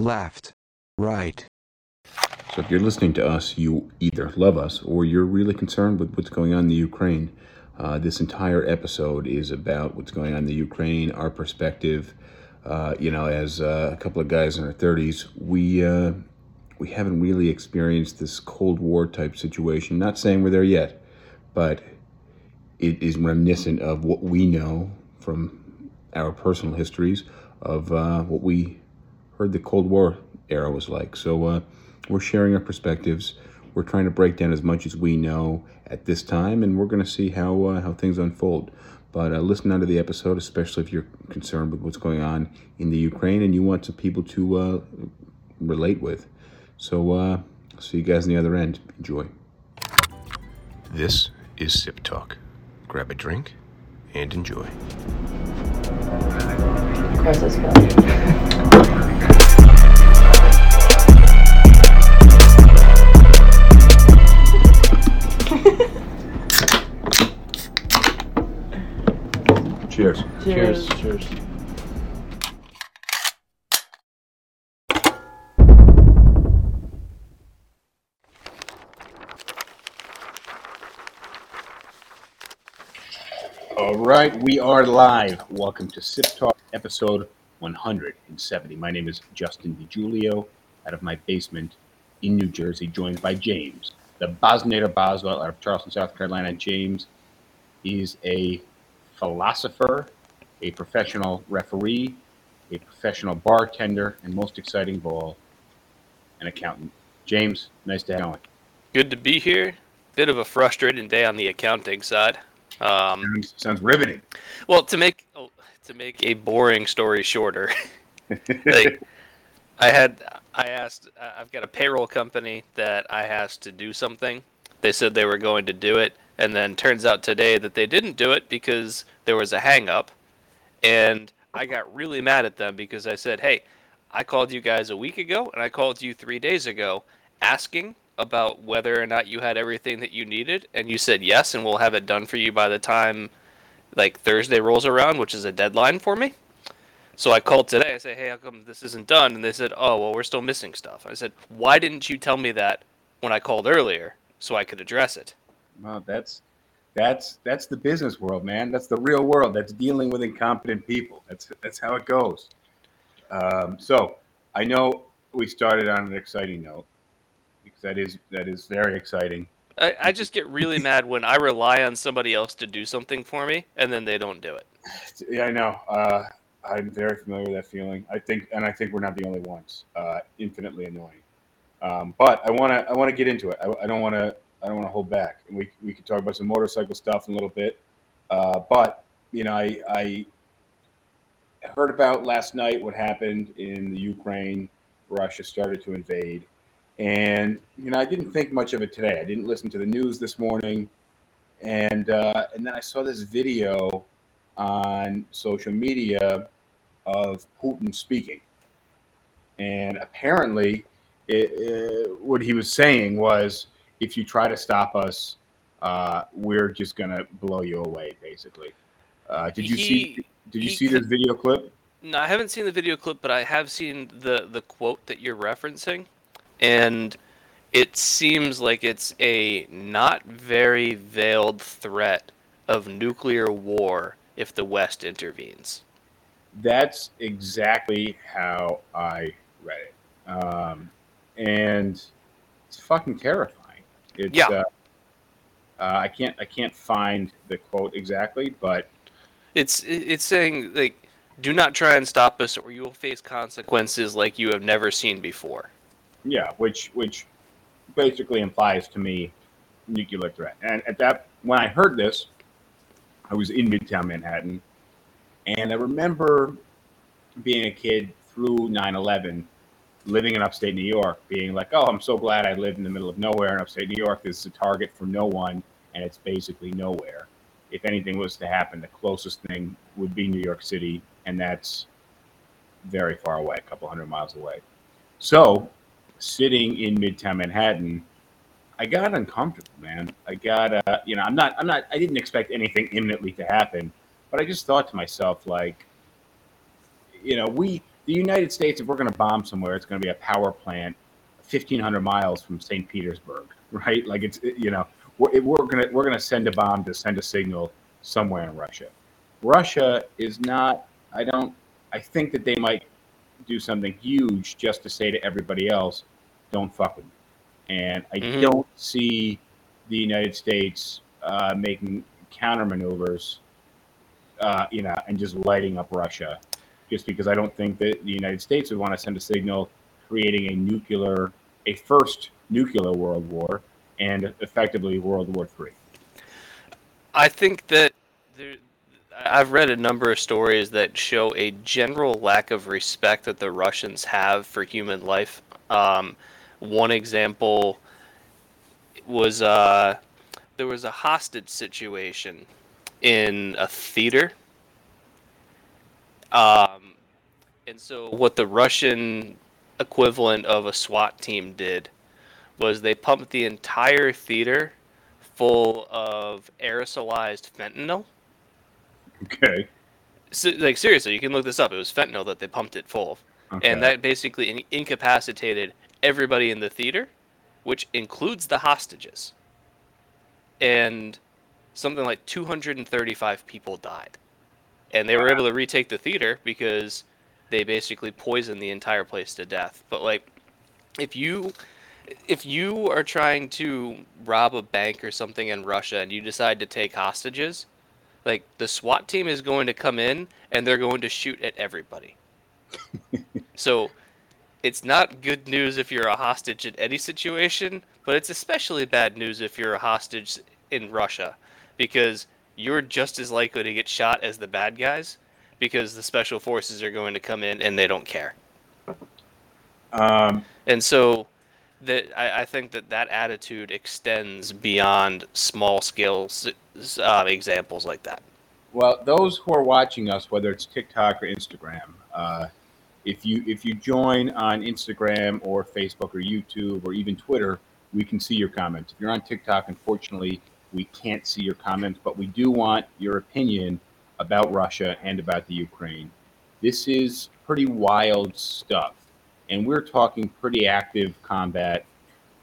left, right. So if you're listening to us, you either love us or you're really concerned with what's going on in the Ukraine. Uh, this entire episode is about what's going on in the Ukraine, our perspective. Uh, you know, as uh, a couple of guys in our 30s, we uh, we haven't really experienced this Cold War type situation. Not saying we're there yet, but it is reminiscent of what we know from our personal histories of uh, what we heard the Cold War era was like. So uh, we're sharing our perspectives. We're trying to break down as much as we know at this time, and we're going to see how uh, how things unfold. But uh, listen on to the episode, especially if you're concerned with what's going on in the Ukraine and you want some people to uh, relate with. So, uh, see you guys on the other end. Enjoy. This is Sip Talk. Grab a drink and enjoy. Across this film. Cheers. Cheers. Cheers. All right, we are live. Welcome to Sip Talk, episode 170. My name is Justin DiGiulio, out of my basement in New Jersey, joined by James, the Bosnator Boswell out of Charleston, South Carolina. James is a philosopher, a professional referee, a professional bartender, and most exciting of all, an accountant. James, nice to have you on. Good to be here. Bit of a frustrating day on the accounting side. Um, Sounds, sounds riveting. well, to make oh, to make a boring story shorter, like I had I asked I've got a payroll company that I asked to do something. They said they were going to do it, and then turns out today that they didn't do it because there was a hang up, and I got really mad at them because I said, "Hey, I called you guys a week ago, and I called you three days ago, asking about whether or not you had everything that you needed, and you said yes, and we'll have it done for you by the time like Thursday rolls around, which is a deadline for me." So I called today. I said, "Hey, how come this isn't done?" And they said, "Oh, well, we're still missing stuff." I said, "Why didn't you tell me that when I called earlier so I could address it?" Well, that's that's that's the business world, man. That's the real world. That's dealing with incompetent people. That's that's how it goes. Um, so I know we started on an exciting note because that is that is very exciting. I, I just get really mad when I rely on somebody else to do something for me and then they don't do it. Yeah, I know. Uh, I'm very familiar with that feeling. I think, and I think we're not the only ones. Uh, infinitely annoying. Um, but I want to I want to get into it. I, I don't want to I don't want to hold back. And we we could talk about some motorcycle stuff in a little bit. Uh, but you know, I I heard about last night what happened in the Ukraine. Russia started to invade, and you know, I didn't think much of it today. I didn't listen to the news this morning, and uh, and then I saw this video on social media of Putin speaking, and apparently, it, it, what he was saying was, if you try to stop us, uh, we're just gonna blow you away, basically. Uh, did you see? Did you he see this video clip? No, I haven't seen the video clip, but I have seen the the quote that you're referencing, and it seems like it's a not very veiled threat of nuclear war if the West intervenes. That's exactly how I read it, um, and it's fucking terrifying. It's, Yeah. Uh, uh, I can't I can't find the quote exactly, but It's it's saying like, do not try and stop us, or you will face consequences like you have never seen before. yeah, which which basically implies to me nuclear threat. And at that when I heard this, I was in Midtown Manhattan, and I remember being a kid through 9/11, living in upstate New York, being like, "Oh, I'm so glad I live in the middle of nowhere in upstate New York. This is a target for no one, and it's basically nowhere. If anything was to happen, the closest thing would be New York City, and that's very far away, a couple hundred miles away. So, sitting in Midtown Manhattan, I got uncomfortable, man. I got, uh, you know, I'm not, I'm not, I didn't expect anything imminently to happen, but I just thought to myself, like, you know, we, the United States, if we're going to bomb somewhere, it's going to be a power plant 1,500 miles from St. Petersburg, right? Like it's, you know, we're, we're going to we're going to send a bomb to send a signal somewhere in Russia. Russia is not. I don't. I think that they might do something huge just to say to everybody else, "Don't fuck with me." And I Mhm. don't see the United States uh, making counter maneuvers, uh, you know, and just lighting up Russia, just because I don't think that the United States would want to send a signal creating a nuclear, a first nuclear world war, and effectively World War Three. I think that there, I've read a number of stories that show a general lack of respect that the Russians have for human life. Um, one example was uh, there was a hostage situation in a theater. Um, and so, what the Russian equivalent of a SWAT team did was they pumped the entire theater full of aerosolized fentanyl. Okay. So, like seriously, you can look this up. It was fentanyl that they pumped it full of, okay. and that basically incapacitated everybody in the theater, which includes the hostages. And something like 235 people died, and they were able to retake the theater because they basically poisoned the entire place to death. But like, if you if you are trying to rob a bank or something in Russia and you decide to take hostages, like the SWAT team is going to come in and they're going to shoot at everybody. so it's not good news if you're a hostage in any situation, but it's especially bad news if you're a hostage in Russia because you're just as likely to get shot as the bad guys because the special forces are going to come in and they don't care. um, And so that I, I think that that attitude extends beyond small scale uh, examples like that. Well, those who are watching us, whether it's TikTok or Instagram, uh, if you if you join on Instagram or Facebook or YouTube or even Twitter, we can see your comments. If you're on TikTok, unfortunately, we can't see your comments, but we do want your opinion about Russia and about the Ukraine. This is pretty wild stuff, and we're talking pretty active combat.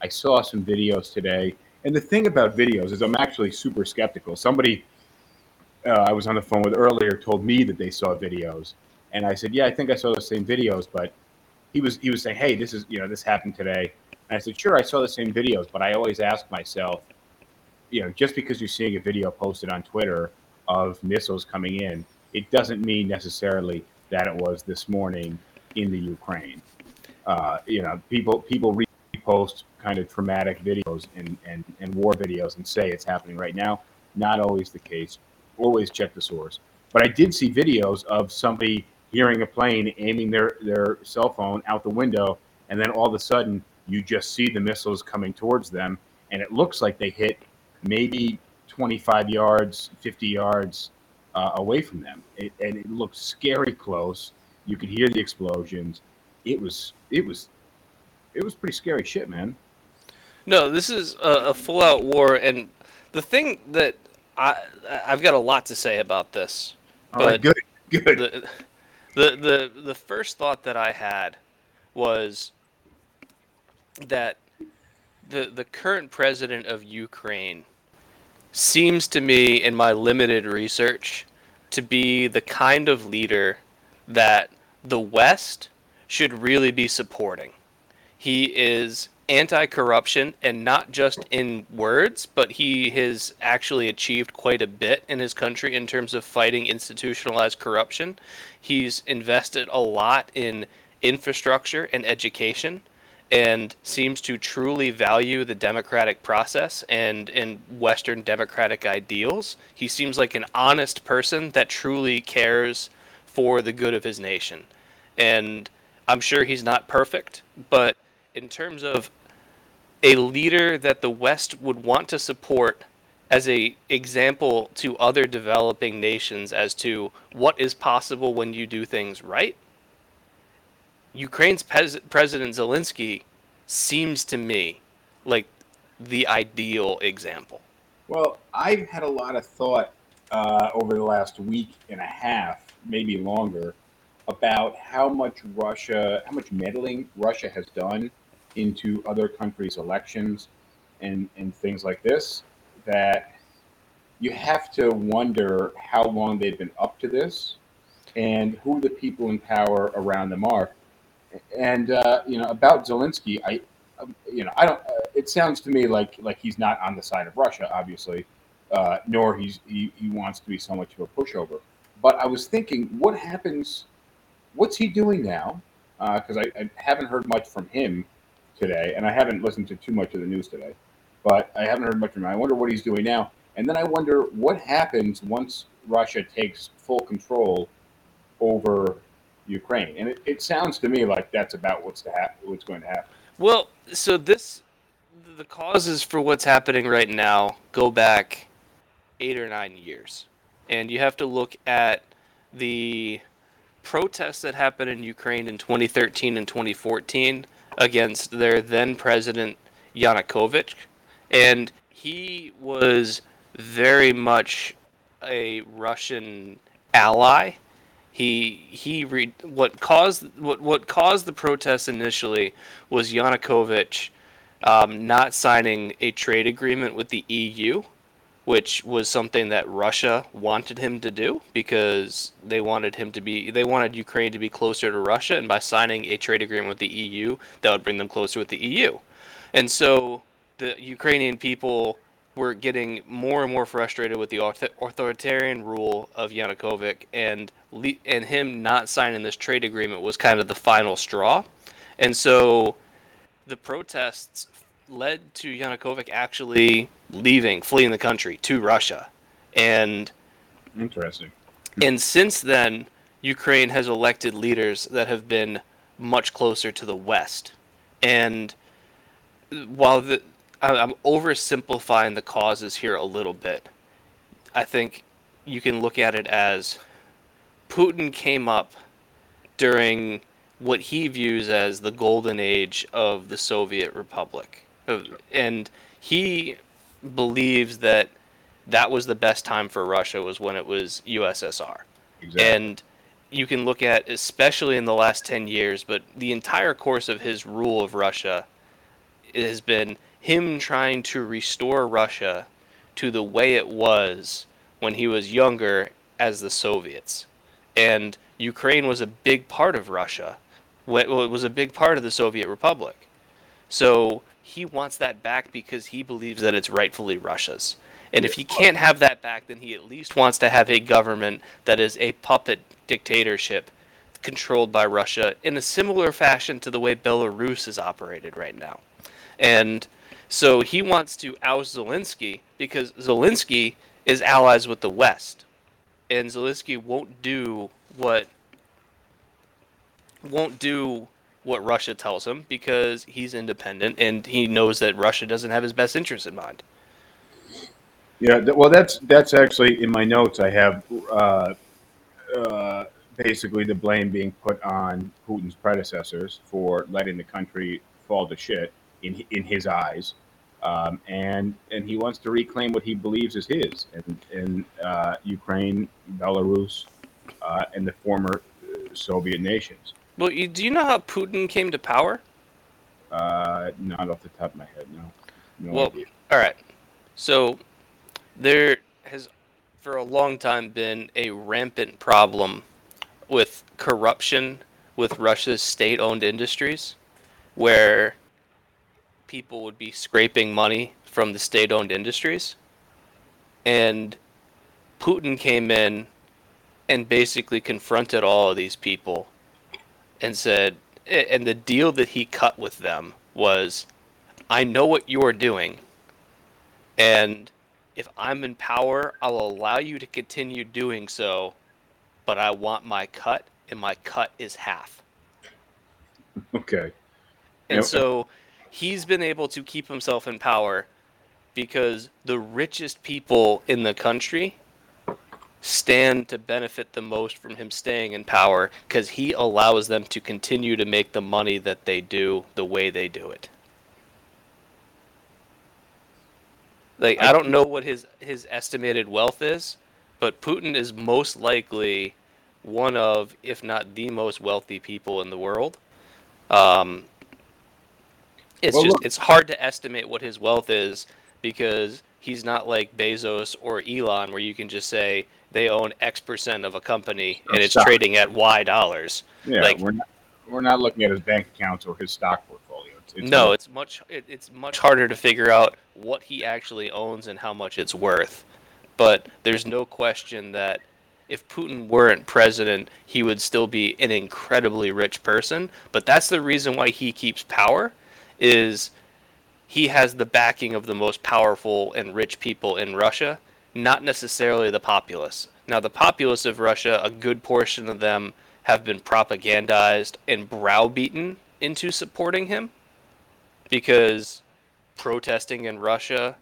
I saw some videos today, and the thing about videos is I'm actually super skeptical. Somebody uh, I was on the phone with earlier told me that they saw videos, and I said, "Yeah, I think I saw the same videos." But he was he was saying, "Hey, this is you know this happened today," and I said, "Sure, I saw the same videos." But I always ask myself, you know, just because you're seeing a video posted on Twitter of missiles coming in, it doesn't mean necessarily that it was this morning in the Ukraine. Uh, you know, people people repost kind of traumatic videos and, and, and war videos and say it's happening right now. Not always the case. Always check the source. But I did see videos of somebody hearing a plane aiming their, their cell phone out the window, and then all of a sudden you just see the missiles coming towards them, and it looks like they hit maybe 25 yards, 50 yards uh, away from them. It, and it looked scary close. You could hear the explosions. It was it was it was pretty scary shit, man. No, this is a, a full out war, and the thing that I I've got a lot to say about this. All right, good, good. the, the the the first thought that I had was that the the current president of Ukraine seems to me in my limited research to be the kind of leader that the West should really be supporting. He is anti-corruption and not just in words, but he has actually achieved quite a bit in his country in terms of fighting institutionalized corruption. He's invested a lot in infrastructure and education and seems to truly value the democratic process and in western democratic ideals. He seems like an honest person that truly cares for the good of his nation. And I'm sure he's not perfect, but in terms of a leader that the West would want to support as a example to other developing nations as to what is possible when you do things right. Ukraine's pres- President Zelensky seems to me like the ideal example. Well, I've had a lot of thought uh, over the last week and a half, maybe longer, about how much Russia, how much meddling Russia has done into other countries' elections and, and things like this, that you have to wonder how long they've been up to this and who the people in power around them are. And, uh, you know, about Zelensky, I, um, you know, I don't, uh, it sounds to me like, like he's not on the side of Russia, obviously, uh, nor he's, he, he wants to be so much of a pushover. But I was thinking, what happens what's he doing now? Because uh, I, I, haven't heard much from him today, and I haven't listened to too much of the news today. But I haven't heard much from him. I wonder what he's doing now, and then I wonder what happens once Russia takes full control over Ukraine. And it, it sounds to me like that's about what's to happen. What's going to happen. Well, so this the causes for what's happening right now go back eight or nine years, and you have to look at the protests that happened in Ukraine in 2013 and 2014 against their then president Yanukovych, and he was very much a Russian ally. He he re, what caused what what caused the protests initially was Yanukovych um, not signing a trade agreement with the EU which was something that Russia wanted him to do because they wanted him to be they wanted Ukraine to be closer to Russia and by signing a trade agreement with the EU that would bring them closer with the EU. And so the Ukrainian people were getting more and more frustrated with the authoritarian rule of Yanukovych and and him not signing this trade agreement was kind of the final straw. And so the protests led to Yanukovych actually leaving, fleeing the country to Russia. And interesting. And since then, Ukraine has elected leaders that have been much closer to the West. And while the, I'm oversimplifying the causes here a little bit, I think you can look at it as Putin came up during what he views as the golden age of the Soviet Republic and he believes that that was the best time for Russia was when it was USSR. Exactly. And you can look at especially in the last 10 years, but the entire course of his rule of Russia has been him trying to restore Russia to the way it was when he was younger as the Soviets. And Ukraine was a big part of Russia. Well, it was a big part of the Soviet Republic. So he wants that back because he believes that it's rightfully Russia's. And if he can't have that back, then he at least wants to have a government that is a puppet dictatorship controlled by Russia in a similar fashion to the way Belarus is operated right now. And so he wants to oust Zelensky because Zelensky is allies with the West. And Zelensky won't do what won't do what Russia tells him because he's independent and he knows that Russia doesn't have his best interests in mind. Yeah, well, that's that's actually in my notes. I have uh, uh, basically the blame being put on Putin's predecessors for letting the country fall to shit in in his eyes, um, and and he wants to reclaim what he believes is his in, in uh, Ukraine, Belarus, uh, and the former Soviet nations. Well, you, do you know how Putin came to power? Uh, not off the top of my head, no. no well, idea. all right. So there has, for a long time, been a rampant problem with corruption with Russia's state-owned industries, where people would be scraping money from the state-owned industries, and Putin came in and basically confronted all of these people and said, and the deal that he cut with them was, I know what you're doing, and if I'm in power, I'll allow you to continue doing so, but I want my cut, and my cut is half. Okay. And yep. so he's been able to keep himself in power because the richest people in the country stand to benefit the most from him staying in power because he allows them to continue to make the money that they do the way they do it. Like I don't know what his his estimated wealth is, but Putin is most likely one of, if not the most wealthy people in the world. Um, it's Well, just look- it's hard to estimate what his wealth is because he's not like Bezos or Elon, where you can just say they own X percent of a company and it's Stock. trading at Y dollars. Yeah, Like- we're not we're not looking at his bank accounts or his stock portfolio. It's, it's no, it's much it, it's much harder to figure out what he actually owns and how much it's worth. But there's no question that if Putin weren't president, he would still be an incredibly rich person. But that's the reason why he keeps power, is he has the backing of the most powerful and rich people in Russia, not necessarily the populace. Now, the populace of Russia, a good portion of them have been propagandized and browbeaten into supporting him because protesting in Russia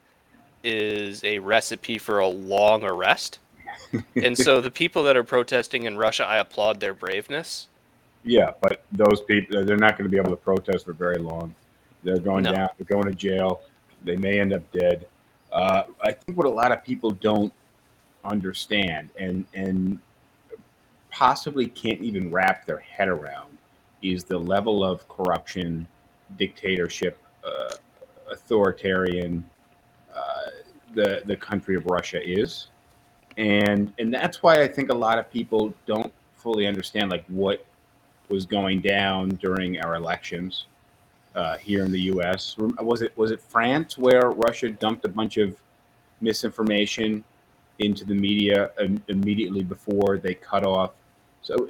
is a recipe for a long arrest. and so the people that are protesting in Russia, I applaud their braveness. Yeah, but those people, they're not going to be able to protest for very long. They're going No. down, they're going to jail. They may end up dead. Uh, I think what a lot of people don't understand and, and possibly can't even wrap their head around is the level of corruption, dictatorship, uh, authoritarian uh, the, the country of Russia is. And, and that's why I think a lot of people don't fully understand like what was going down during our elections uh, here in the U.S. Was it was it France where Russia dumped a bunch of misinformation into the media im- immediately before they cut off? So uh,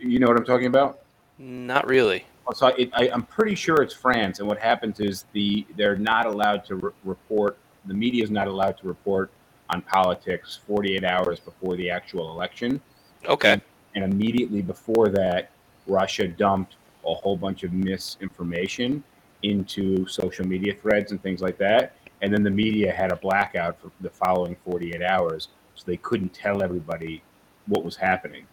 you know what I'm talking about? Not really. So it, I, I'm pretty sure it's France, and what happens is the they're not allowed to re- report. The media is not allowed to report on politics 48 hours before the actual election Okay. and immediately before that, Russia dumped a whole bunch of misinformation into social media threads and things like that. And then the media had a blackout for the following 48 hours, so they couldn't tell everybody what was happening.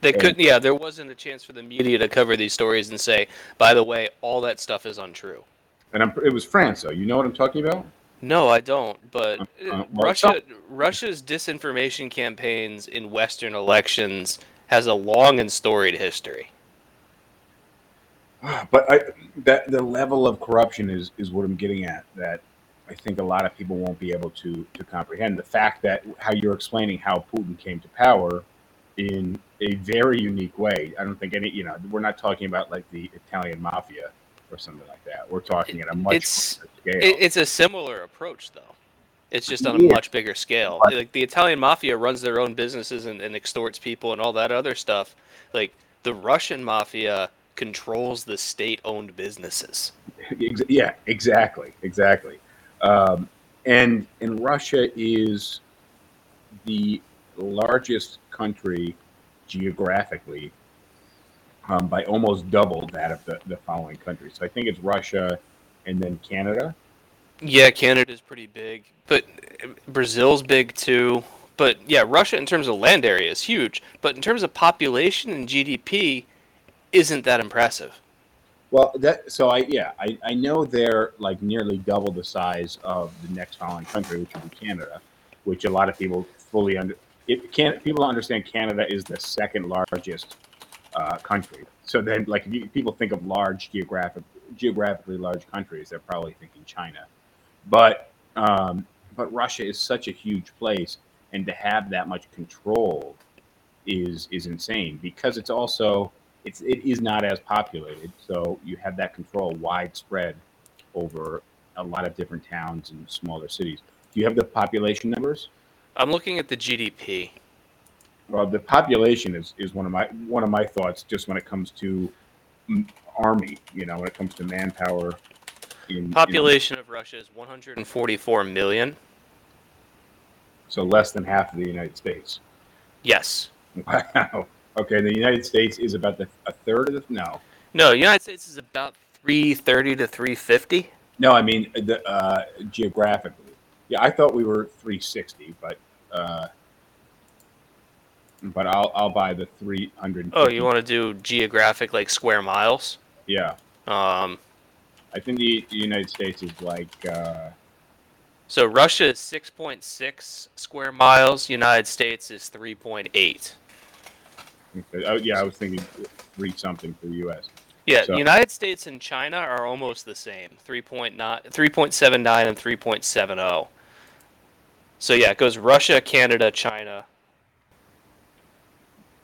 They And- couldn't. Yeah, there wasn't a chance for the media to cover these stories and say, "By the way, all that stuff is untrue." And I'm, it was France, though. You know what I'm talking about? No, I don't. But Uh, uh, uh, well, Russia, Russia's disinformation campaigns in Western elections has a long and storied history. But I, that the level of corruption is is what I'm getting at. That I think a lot of people won't be able to to comprehend the fact that how you're explaining how Putin came to power in a very unique way. I don't think any, you know, we're not talking about like the Italian mafia or something like that. We're talking at a much It's- scale. It's a similar approach, though. It's just on a Yeah. much bigger scale. But- Like the Italian mafia runs their own businesses and, and extorts people and all that other stuff. Like the Russian mafia controls the state-owned businesses. Yeah, exactly, exactly. Um, and and Russia is the largest country geographically um, by almost double that of the, the following countries. So I think it's Russia and then Canada. Yeah, Canada's pretty big, but Brazil's big too. But yeah, Russia in terms of land area is huge, but in terms of population and GDP, isn't that impressive. Well, that so I yeah I, I know they're like nearly double the size of the next following country, which would be Canada, which a lot of people fully under. It can people don't understand Canada is the second largest uh, country. So then, like, if you, people think of large geographic geographically large countries, they're probably thinking China, but um, but Russia is such a huge place, and to have that much control is is insane because it's also it's it is not as populated, so you have that control widespread over a lot of different towns and smaller cities. Do you have the population numbers? I'm looking at the GDP. Well, the population is, is one of my one of my thoughts. Just when it comes to army, you know, when it comes to manpower. In, in- Population of Russia is 144 million. so less than half of the United States. Yes. Wow. Okay, the United States is about the, a third of the no. No, United States is about 330 to 350. No, I mean the uh, geographically. Yeah, I thought we were 360, but uh, but I'll I'll buy the 300. Oh, you want to do geographic like square miles? Yeah, Um, I think the, the United States is like uh, so Russia is 6.6 square miles. United States is 3.8. Okay. Oh, yeah, I was thinking three something for the U.S. Yeah, So- United States and China are almost the same 3.9, 3.79 and 3.70. So yeah, it goes Russia, Canada, China.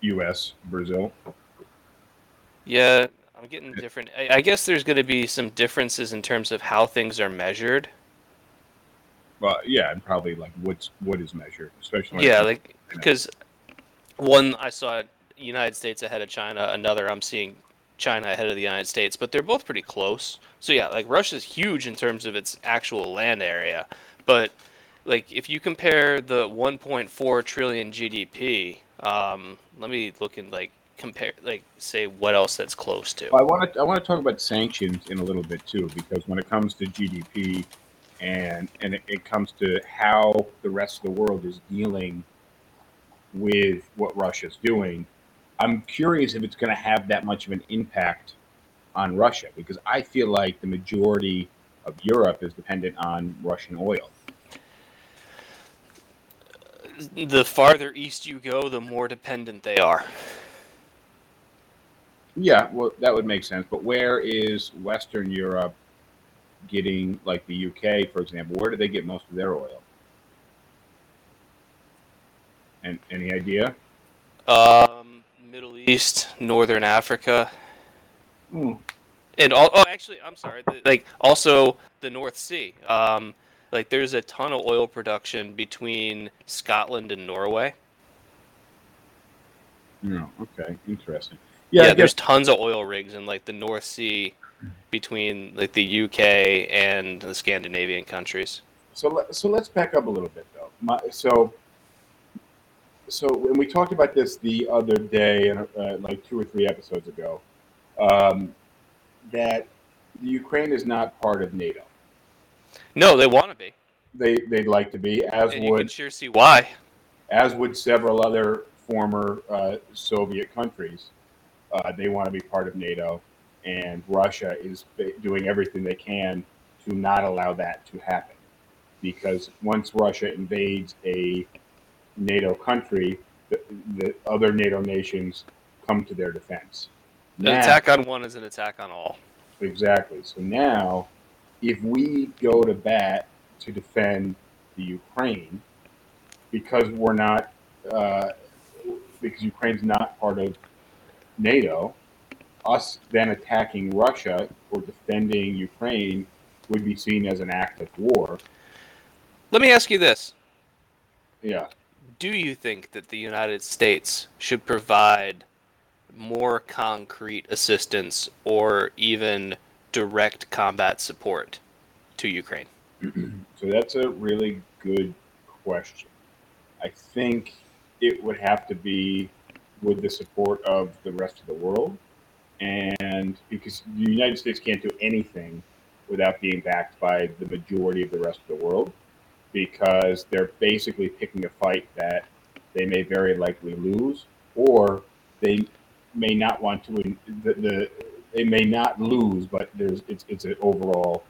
U.S. Brazil. Yeah, I'm getting different. I, I guess there's going to be some differences in terms of how things are measured. Well, yeah, and probably like what's what is measured, especially Yeah, like because one I saw United States ahead of China, another I'm seeing China ahead of the United States, but they're both pretty close. So yeah, like Russia's huge in terms of its actual land area, but like if you compare the 1.4 trillion GDP, um, let me look and like compare, like say what else that's close to. I want to I want to talk about sanctions in a little bit too, because when it comes to GDP, and and it, it comes to how the rest of the world is dealing with what Russia's doing, I'm curious if it's going to have that much of an impact on Russia, because I feel like the majority of Europe is dependent on Russian oil. The farther east you go, the more dependent they are. Yeah, well, that would make sense. But where is Western Europe getting, like the UK, for example? Where do they get most of their oil? And any idea? Middle East, Northern Africa, and all, oh, actually, I'm sorry. Like also the North Sea. Um, like there's a ton of oil production between Scotland and Norway. No. Okay. Interesting. Yeah, Yeah. There's tons of oil rigs in like the North Sea between like the UK and the Scandinavian countries. so. So let's back up a little bit, though. My, so. So when we talked about this the other day, uh, like two or three episodes ago, um, that the Ukraine is not part of NATO. No, they want to be, They they'd like to be, as and you would can sure see why. as would several other former uh, Soviet countries. Uh, they want to be part of NATO, and Russia is doing everything they can to not allow that to happen. Because once Russia invades a NATO country, the, the other NATO nations come to their defense. An attack on one is an attack on all. Exactly. So now, if we go to bat to defend the Ukraine, because we're not, uh, because Ukraine's not part of NATO, us then attacking Russia or defending Ukraine would be seen as an act of war. Let me ask you this. Yeah. Do you think that the United States should provide more concrete assistance or even direct combat support to Ukraine? So that's a really good question. I think it would have to be with the support of the rest of the world. And because the United States can't do anything without being backed by the majority of the rest of the world, because they're basically picking a fight that they may very likely lose, or they may not want to. The, the they may not lose, but there's it's it's an overall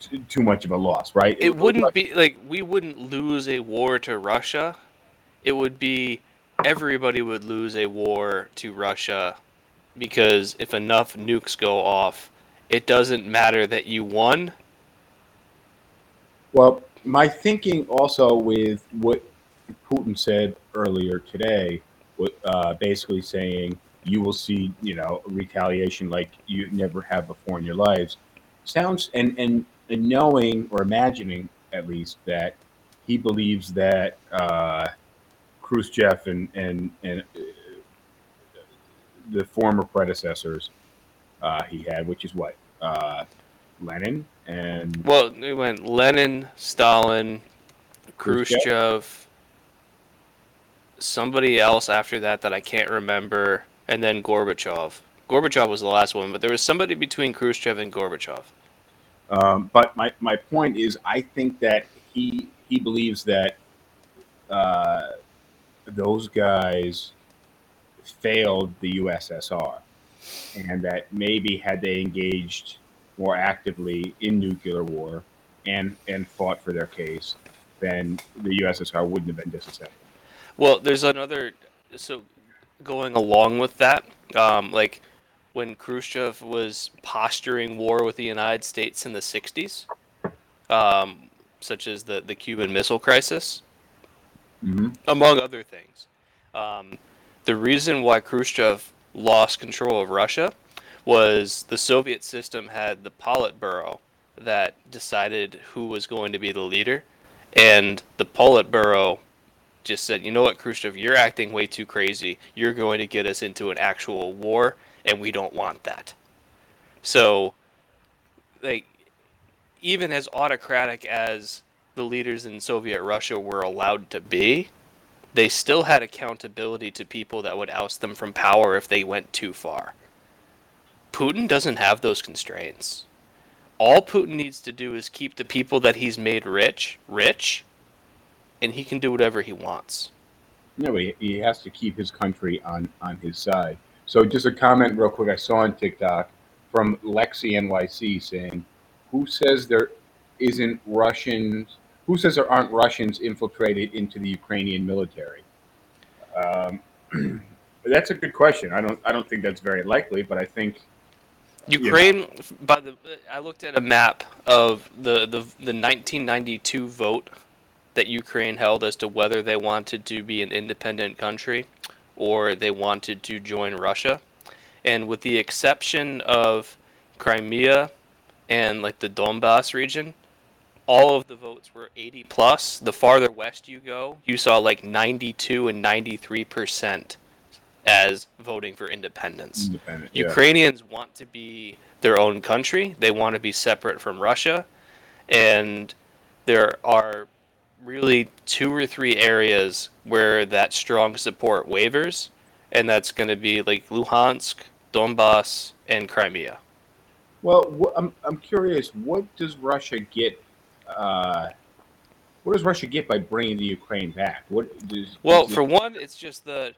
too- too much of a loss, right? It wouldn't be like we wouldn't lose a war to Russia. It would be everybody would lose a war to Russia because if enough nukes go off, it doesn't matter that you won. Well, my thinking also with what Putin said earlier today, uh, basically saying you will see, you know, retaliation like you never have before in your lives, sounds and and, and knowing or imagining at least that he believes that uh, Khrushchev and and and uh, the former predecessors uh, he had, which is what uh, Lenin and Well, it went Lenin, Stalin, Khrushchev? Khrushchev, somebody else after that that I can't remember, and then Gorbachev. Gorbachev was the last one, but there was somebody between Khrushchev and Gorbachev. Um, but my, my point is, I think that he he believes that uh, those guys failed the USSR, and that maybe had they engaged more actively in nuclear war and and fought for their case, then the USSR wouldn't have been disassembled. Well, there's another. So going along with that, um, like when Khrushchev was posturing war with the United States in the 60s, um, such as the, the Cuban Missile Crisis, hmm among other things. Um, the reason why Khrushchev lost control of Russia was the Soviet system had the Politburo that decided who was going to be the leader, and the Politburo just said, "You know what, Khrushchev, you're acting way too crazy. You're going to get us into an actual war, and we don't want that." So, like, even as autocratic as the leaders in Soviet Russia were allowed to be, they still had accountability to people that would oust them from power if they went too far. Putin doesn't have those constraints. All Putin needs to do is keep the people that he's made rich, rich, and he can do whatever he wants. No, he, he has to keep his country on on his side. So just a comment real quick I saw on TikTok from Lexi NYC saying, "Who says there isn't Russians? Who says there aren't Russians infiltrated into the Ukrainian military?" Um, that's a good question. I don't I don't think that's very likely, but I think Ukraine, by the, I looked at a map of the, the the 1992 vote that Ukraine held as to whether they wanted to be an independent country or they wanted to join Russia, and with the exception of Crimea and like the Donbass region, all of the votes were 80 plus. The farther west you go, you saw like 92 and 93 percent as voting for independence. independent. yeah. Ukrainians want to be their own country. They want to be separate from Russia. And there are really two or three areas where that strong support wavers. And that's going to be like Luhansk, Donbass, and Crimea. Well, I'm I'm curious. What does Russia get? Uh, what does Russia get by bringing the Ukraine back? What does? Well, does for one, it's just the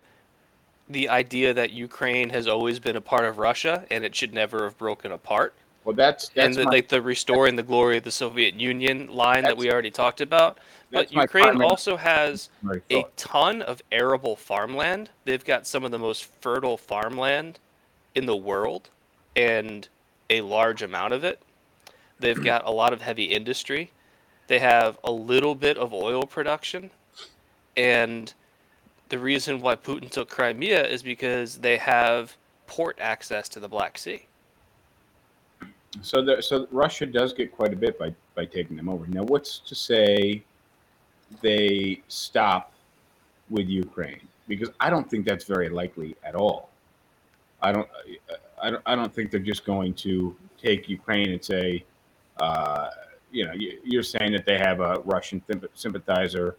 the idea that Ukraine has always been a part of Russia and it should never have broken apart. well, that's and the, my, like the restoring the glory of the Soviet Union line that we already talked about. But Ukraine also has a ton of arable farmland. They've got some of the most fertile farmland in the world and a large amount of it. They've got a lot of heavy industry. They have a little bit of oil production. And the reason why Putin took Crimea is because they have port access to the Black Sea. So, there, so Russia does get quite a bit by by taking them over. Now, what's to say they stop with Ukraine? Because I don't think that's very likely at all. I don't. I don't. I don't think they're just going to take Ukraine and say, uh, you know, you- you're saying that they have a Russian sympathizer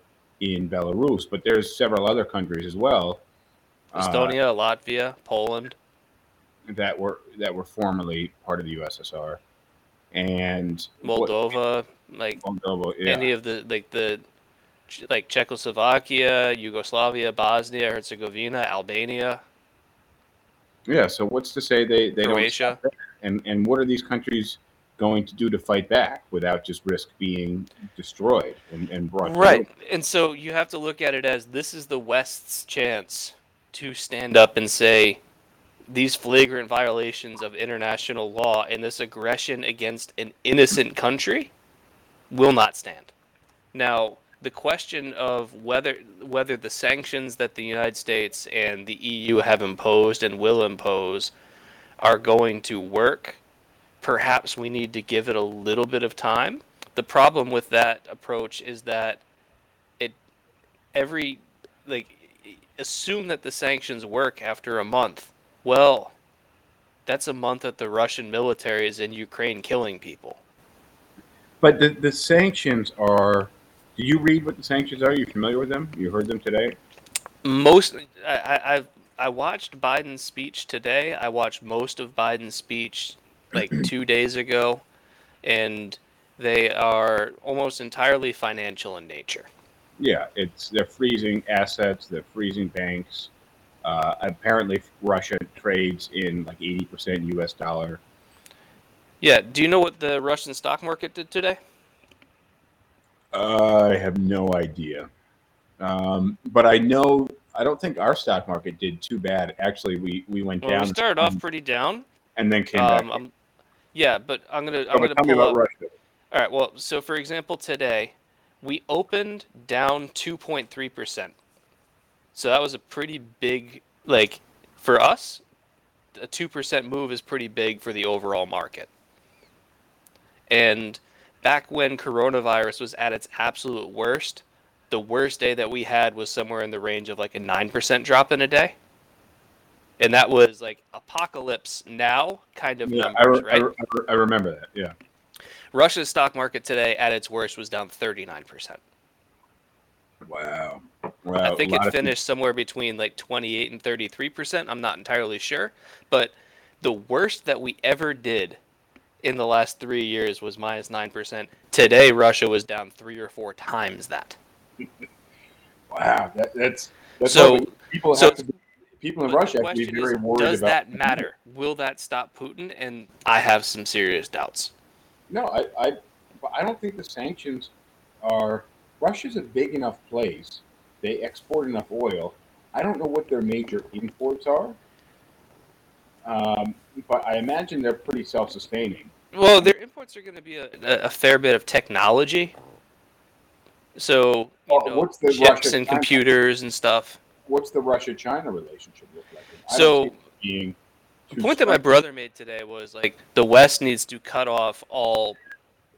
in Belarus, but there's several other countries as well uh, Estonia, Latvia, Poland. that were that were formerly part of the USSR, and what- Moldova, like Moldova, yeah. any of the like the like Czechoslovakia, Yugoslavia, Bosnia, Herzegovina, Albania, yeah. So what's to say they they don't Croatia. And and what are these countries going to do to fight back without just risk being destroyed and, and brought Right. And so you have to look at it as this is the West's chance to stand up and say these flagrant violations of international law and this aggression against an innocent country will not stand. Now, the question of whether whether the sanctions that the United States and the EU have imposed and will impose are going to work, perhaps we need to give it a little bit of time. The problem with that approach is that it every like assume that the sanctions work after a month. Well, that's a month that the Russian military is in Ukraine killing people. But the, the sanctions are. Do you read what the sanctions are? you familiar with them? You heard them today? Most I I I watched Biden's speech today. I watched most of Biden's speech like 2 days ago and they are almost entirely financial in nature. Yeah, it's they're freezing assets, they're freezing banks. Uh, apparently, Russia trades in like eighty percent U.S. dollar. Yeah, do you know what the Russian stock market did today? I have no idea, um, but I know I don't think our stock market did too bad. Actually, we we went Well, down we started off pretty down. and then came Um, back. I'm, yeah, but I'm gonna I'm gonna pull up. Russia. All right. Well, so for example, today we opened down 2.3 percent. So that was a pretty big, like, for us, a two percent move is pretty big for the overall market. And back when coronavirus was at its absolute worst, the worst day that we had was somewhere in the range of like a nine percent drop in a day. And that was like apocalypse now kind of Yeah, numbers, I, re- right? I, re- I, remember that. Yeah. Russia's stock market today at its worst was down 39%. Wow. Wow. I think it finished somewhere between like 28 and 33%. I'm not entirely sure. But the worst that we ever did in the last three years was minus 9%. Today, Russia was down three or four times that. Wow. That, that's that's So- people so- have to. Be, people in But Russia the have to be very is, worried does about. that matter? Will that stop Putin? And I have some serious doubts. No, I, I, I don't think the sanctions are. Russia's a big enough place. They export enough oil. I don't know what their major imports are, um, but I imagine they're pretty self-sustaining. Well, their imports are going to be a, a fair bit of technology. So, Oh, know, chips and computers and stuff. What's the Russia-China relationship look like? So, don't see it being The point that my brother made today was like the West needs to cut off all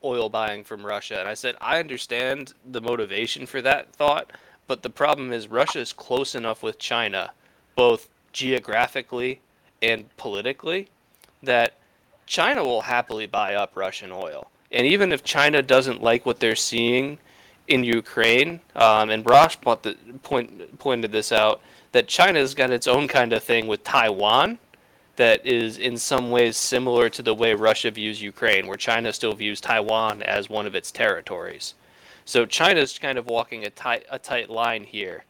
oil buying from Russia. And I said, I understand the motivation for that thought, but the problem is Russia is close enough with China, both geographically and politically, that China will happily buy up Russian oil. And even if China doesn't like what they're seeing in Ukraine, um, and Rosh point, the, point, pointed this out, that China's got its own kind of thing with Taiwan that is in some ways similar to the way Russia views Ukraine, where China still views Taiwan as one of its territories. So China's kind of walking a tight a tight line here.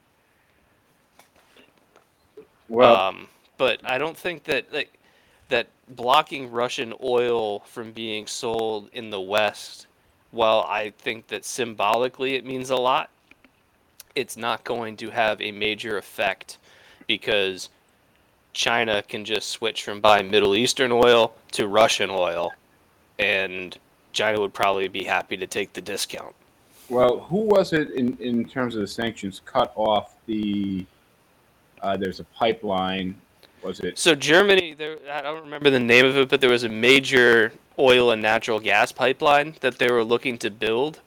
Well, um, but I don't think that like that blocking Russian oil from being sold in the West, while I think that symbolically it means a lot, it's not going to have a major effect because China can just switch from buying Middle Eastern oil to Russian oil, and China would probably be happy to take the discount. well, who was it in, in terms of the sanctions cut off the? Uh, there's a pipeline. Was it? So Germany, there I don't remember the name of it, but there was a major oil and natural gas pipeline that they were looking to build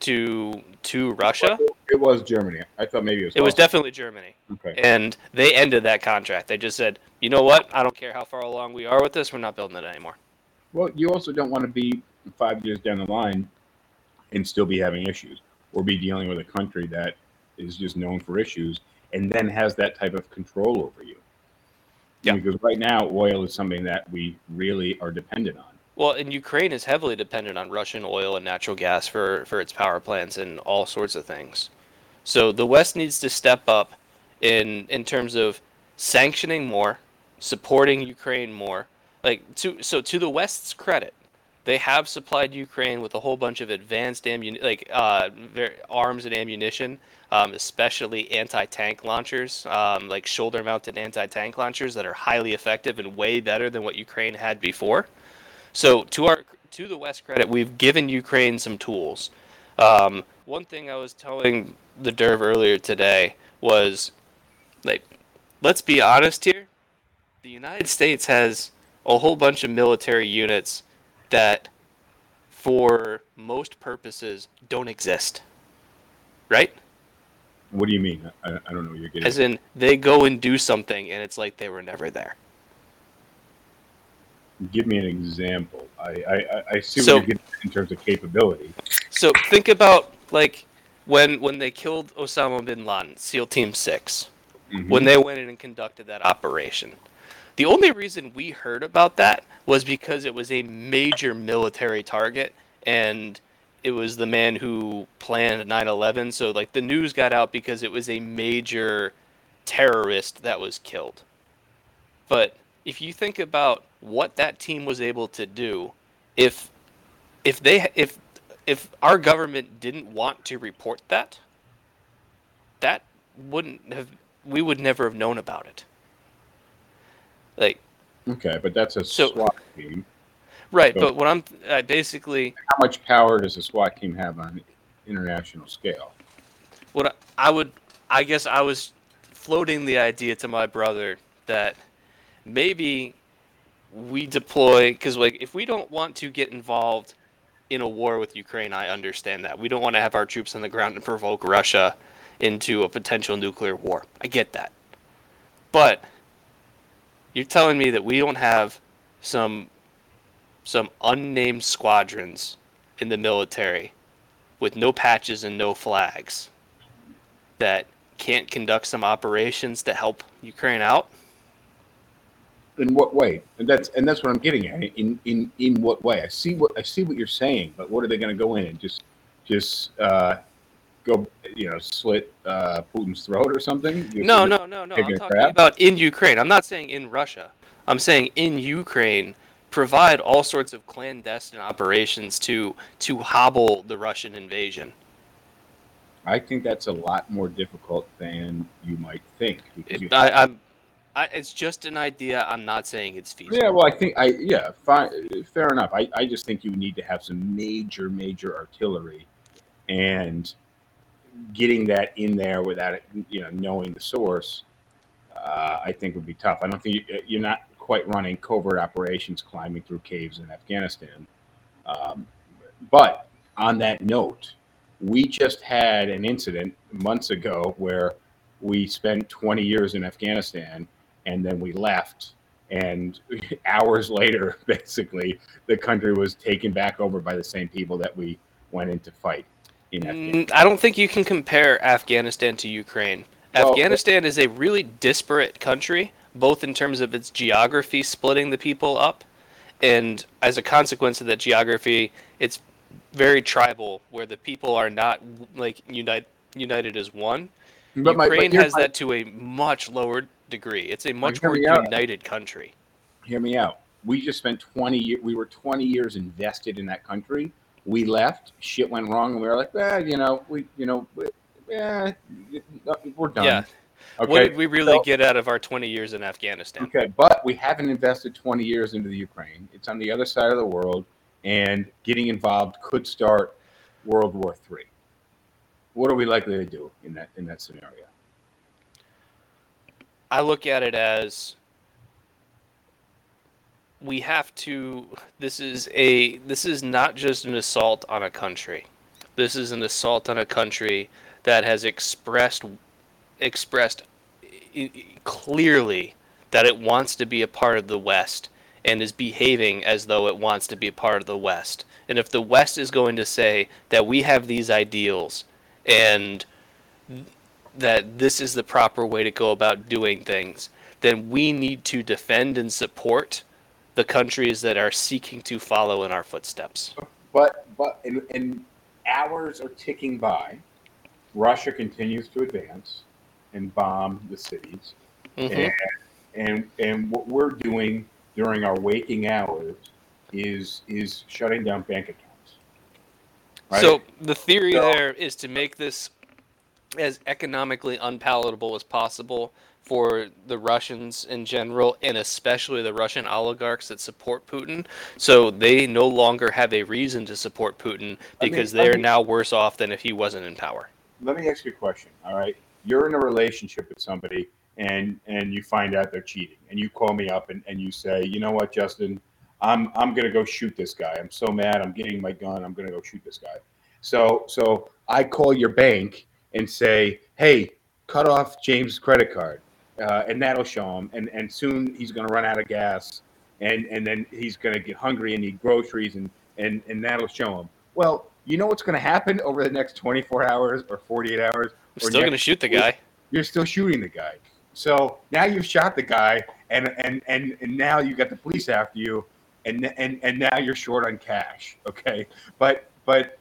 to to Russia. It was Germany. I thought maybe it was. It was definitely Germany. okay. And they ended that contract. They just said, "You know what? I don't care how far along we are with this. We're not building it anymore." Well, you also don't want to be five years down the line and still be having issues, or be dealing with a country that is just known for issues and then has that type of control over you. Yeah. Because right now, oil is something that we really are dependent on. Well, and Ukraine is heavily dependent on Russian oil and natural gas for, for its power plants and all sorts of things. So the West needs to step up in in terms of sanctioning more, supporting Ukraine more. Like to so to the West's credit, they have supplied Ukraine with a whole bunch of advanced ammuni- like uh, ver- arms and ammunition, um, especially anti-tank launchers, um, like shoulder-mounted anti-tank launchers that are highly effective and way better than what Ukraine had before. So to our to the West credit, we've given Ukraine some tools. Um, one thing I was telling the Derv earlier today was, like, let's be honest here. The United States has a whole bunch of military units that, for most purposes, don't exist. Right? What do you mean? I, I don't know what you're getting. As in, they go and do something, and it's like they were never there. Give me an example. I, I, I- see So- what you're getting in terms of capability. So think about like when when they killed Osama bin Laden, SEAL Team 6 Mhm. when they went in and conducted that operation. The only reason we heard about that was because it was a major military target and it was the man who planned 9/11 so like the news got out because it was a major terrorist that was killed. But if you think about what that team was able to do if if they if if our government didn't want to report that that wouldn't have we would never have known about it. Like Okay, but that's a So- SWAT team. Right, So- but what I'm I basically How much power does a SWAT team have on international scale? what I, I would I guess I was floating the idea to my brother that maybe we deploy because like if we don't want to get involved in a war with Ukraine, I understand that we don't want to have our troops on the ground and provoke Russia into a potential nuclear war. I get that, but you're telling me that we don't have some some unnamed squadrons in the military with no patches and no flags that can't conduct some operations to help Ukraine out? In what way? And that's and that's what I'm getting at. In in in what way? I see what I see what you're saying, but what are they going to go in and just just uh, go you know slit uh, Putin's throat or something? You- No, no, no, no. I'm talking crap? about in Ukraine. I'm not saying in Russia. I'm saying in Ukraine provide all sorts of clandestine operations to to hobble the Russian invasion. I think that's a lot more difficult than you might think. You I, I'm I, it's just an idea. I'm not saying it's feasible. Yeah, well, I think I yeah, fine, fair enough. I, I just think you need to have some major, major artillery, and getting that in there without it, you know, knowing the source, uh, I think would be tough. I don't think you, you're not quite running covert operations climbing through caves in Afghanistan. Um, but on that note, we just had an incident months ago where we spent 20 years in Afghanistan and then we left and hours later basically the country was taken back over by the same people that we went in to fight in Afghanistan. Mm, I don't think you can compare Afghanistan to Ukraine. Well, Afghanistan is a really disparate country, both in terms of its geography splitting the people up, and as a consequence of that geography, it's very tribal, where the people are not like unite, united as one. But my- but Ukraine has my- that to a much lower degree. It's a much more me out. united country. hear me out. We just spent 20 years, we were 20 years invested in that country. We left, shit went wrong, and we were like, eh, you know, we, you know, eh, we're done. Yeah. Okay. What did we really so- get out of our 20 years in Afghanistan? Okay, but we haven't invested 20 years into the Ukraine. It's on the other side of the world, and getting involved could start World War III. What are we likely to do in that in that scenario? I look at it as we have to this is a this is not just an assault on a country. This is an assault on a country that has expressed expressed clearly that it wants to be a part of the West and is behaving as though it wants to be a part of the West. And if the West is going to say that we have these ideals and that this is the proper way to go about doing things, then we need to defend and support the countries that are seeking to follow in our footsteps. But but and hours are ticking by. Russia continues to advance and bomb the cities, Mhm. and, and and what we're doing during our waking hours is is shutting down bank accounts. Right? So the theory So- there is to make this as economically unpalatable as possible for the Russians in general, and especially the Russian oligarchs that support Putin. So they no longer have a reason to support Putin because they're now worse off than if he wasn't in power. let me ask you a question. All right, you're in a relationship with somebody, and and you find out they're cheating, and you call me up and, and you say, you know what, Justin, I'm I'm gonna go shoot this guy. I'm so mad. I'm getting my gun. I'm gonna go shoot this guy. So so I call your bank and say, hey, cut off James' credit card, uh, and that'll show him. And and soon he's gonna run out of gas, and and then he's gonna get hungry and need groceries, and and and that'll show him. Well, you know what's going to happen over the next 24 hours or 48 hours? Still going to shoot the guy. You're still shooting the guy. So now you've shot the guy, and and and, and now you got the police after you, and and and now you're short on cash. Okay, but but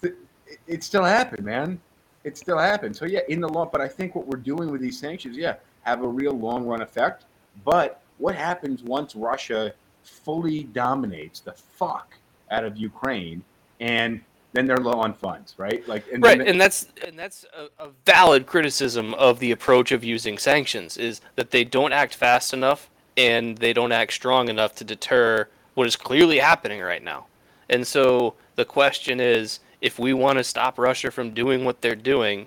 th- it, it still happened, man. It still happened. So yeah, in the law. But I think what we're doing with these sanctions, yeah, have a real long run effect. But what happens once Russia fully dominates the fuck out of Ukraine and then they're low on funds, right? Like, and right and that's and that's a, a valid criticism of the approach of using sanctions is that they don't act fast enough and they don't act strong enough to deter what is clearly happening right now and so the question is if we want to stop russia from doing what they're doing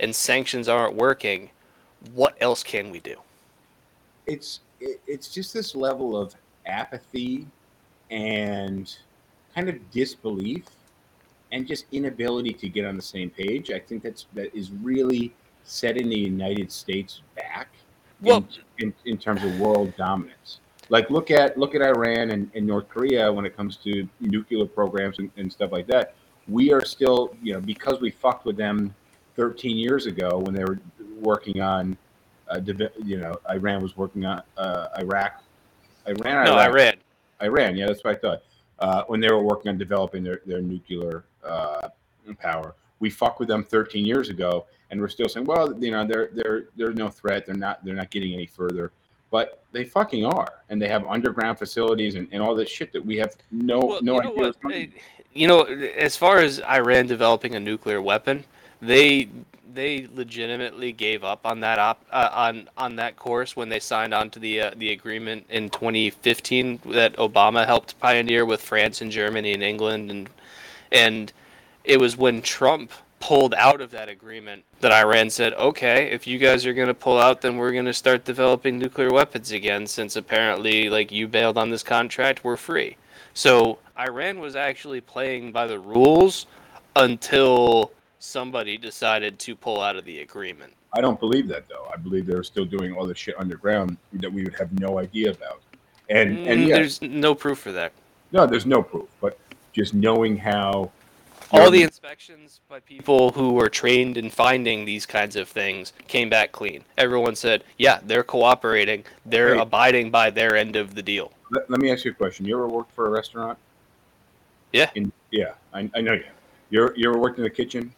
and sanctions aren't working what else can we do it's it's just this level of apathy and kind of disbelief and just inability to get on the same page. I think that's that is really setting the United States back Well- in, in, in terms of world dominance. Like look at look at Iran and, and North Korea when it comes to nuclear programs and, and stuff like that. We are still, you know, because we fucked with them 13 years ago when they were working on, uh, you know, Iran was working on uh, Iraq. Iran, no Iraq? iran Iran, yeah, that's what I thought. Uh, when they were working on developing their, their nuclear uh, power, we fucked with them 13 years ago, and we're still saying, well, you know, they're they're they're no threat. They're not they're not getting any further, but they fucking are, and they have underground facilities and, and all this shit that we have no Well, no you know idea. what? You know, as far as Iran developing a nuclear weapon, they they legitimately gave up on that op, uh, on on that course when they signed on to the uh, the agreement in 2015 that Obama helped pioneer with France and Germany and England and and it was when Trump pulled out of that agreement that Iran said, "Okay, if you guys are going to pull out, then we're going to start developing nuclear weapons again since apparently like you bailed on this contract, we're free." So, Iran was actually playing by the rules until somebody decided to pull out of the agreement. I don't believe that though. I believe they're still doing all this shit underground that we would have no idea about. And and Mm, yeah, there's no proof for that. no, there's no proof, but just knowing how All the inspections by people who were trained in finding these kinds of things came back clean. Everyone said, "Yeah, they're cooperating. They're Hey. abiding by their end of the deal." Let, let me ask you a question. You ever worked for a restaurant? Yeah. In, yeah, I, I know you. have. You ever, you ever worked in the kitchen?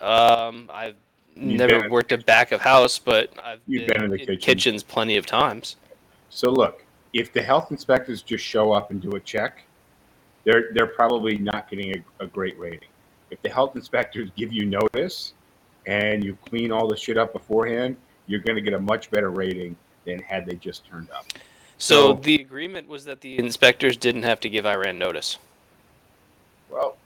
Um, I've You've never been in- worked at back of house, but I've You've been in the kitchen. kitchens plenty of times. So look, if the health inspectors just show up and do a check, they're they're probably not getting a, a great rating. If the health inspectors give you notice and you clean all the shit up beforehand, you're going to get a much better rating than had they just turned up. So So- the agreement was that the inspectors didn't have to give Iran notice. Well,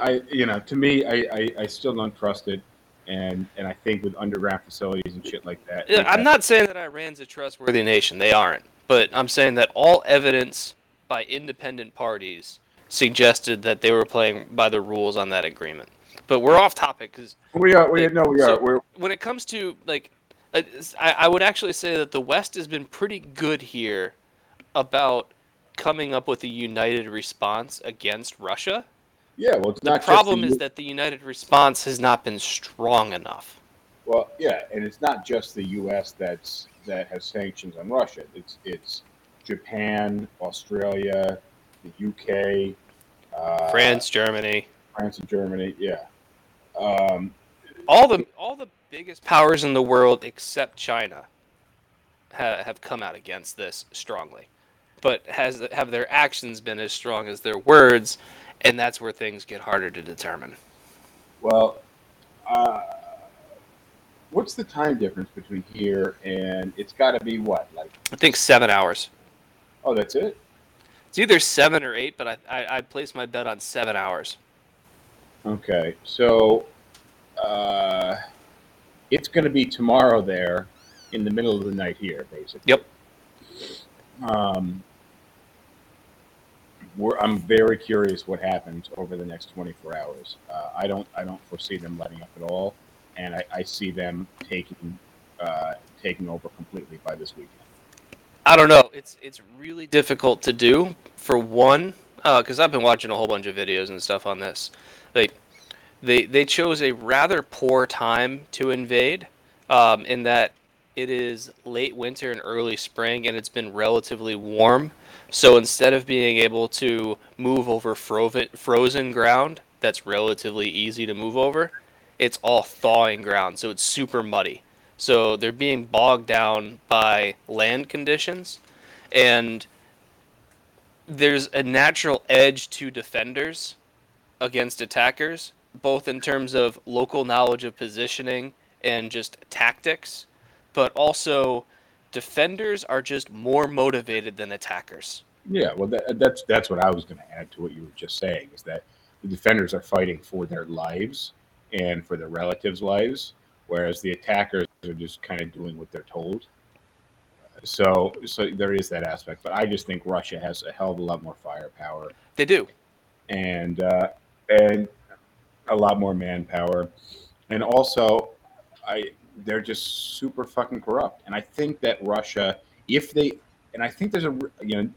I you know to me I, I, I still don't trust it, and and I think with underground facilities and shit like that. Yeah, I'm not saying that Iran's a trustworthy nation. They aren't. But I'm saying that all evidence by independent parties suggested that they were playing by the rules on that agreement. But we're off topic because We are. We no. We are. So- We're when it comes to like, I, I would actually say that the West has been pretty good here about coming up with a united response against Russia. Yeah. Well, it's The problem just is that the united response has not been strong enough. well, yeah, and it's not just the U.S. that's that has sanctions on Russia. It's it's Japan, Australia, the U.K., uh, France, Germany, France, and Germany. Yeah. Um, all the all the biggest powers in the world except China ha, have come out against this strongly. But has have their actions been as strong as their words? And that's where things get harder to determine. Well, uh, what's the time difference between here and it's got to be what? Like, I think seven hours. oh, that's it? It's either seven or eight, but I I, I place my bet on seven hours. Okay, so uh, it's going to be tomorrow there in the middle of the night here, basically. Yep. Um, I'm very curious what happens over the next 24 hours. Uh, I don't I don't foresee them letting up at all, and I, I see them taking uh, taking over completely by this weekend. I don't know. It's it's really difficult to do. For one, because I've been watching a whole bunch of videos and stuff on this. Like, they they chose a rather poor time to invade, um, in that it is late winter and early spring, and it's been relatively warm. So instead of being able to move over frozen ground, that's relatively easy to move over. It's all thawing ground, so it's super muddy. So they're being bogged down by land conditions. and there's a natural edge to defenders against attackers, both in terms of local knowledge of positioning and just tactics, but also defenders are just more motivated than attackers. Yeah, well, that, that's that's what I was going to add to what you were just saying is that the defenders are fighting for their lives and for their relatives' lives, whereas the attackers are just kind of doing what they're told. So, so there is that aspect, but I just think Russia has a hell of a lot more firepower They do. and uh, and a lot more manpower, and also, I they're just super fucking corrupt. And I think that Russia, if they, and I think there's a you know,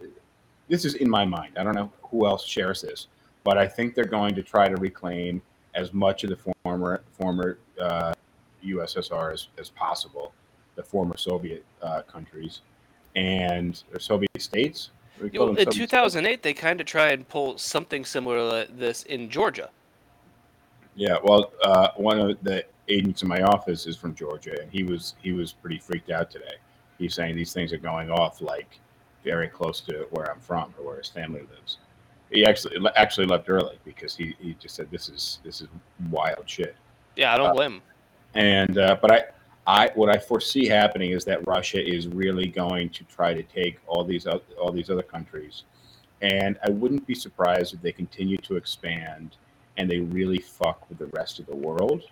this is in my mind. I don't know who else shares this, but I think they're going to try to reclaim as much of the former former uh, USSR as, as possible, the former Soviet uh, countries, and or Soviet states. We You call know, them in Soviet states? 2008, they kind of try and pull something similar to this in Georgia. Yeah, well, uh, one of the agents in my office is from Georgia, and he was he was pretty freaked out today. He's saying these things are going off like very close to where I'm from or where his family lives. He actually actually left early because he, he just said this is this is wild shit. Yeah, I don't Uh, blame 'em. And uh, but I I what I foresee happening is that Russia is really going to try to take all these all these other countries, and I wouldn't be surprised if they continue to expand and they really fuck with the rest of the world.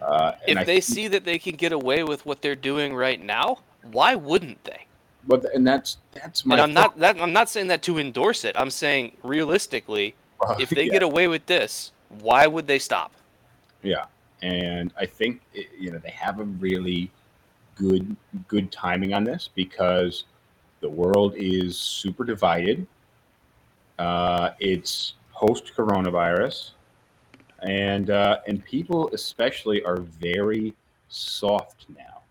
Uh, If they see that they can get away with what they're doing right now, why wouldn't they? but and that's that's my and I'm not that I'm not saying that to endorse it. I'm saying realistically, thought. if they Yeah. get away with this, why would they stop? Yeah, and I think you know they have a really good good timing on this because the world is super divided. Uh, it's post coronavirus, and uh, and people especially are very soft now.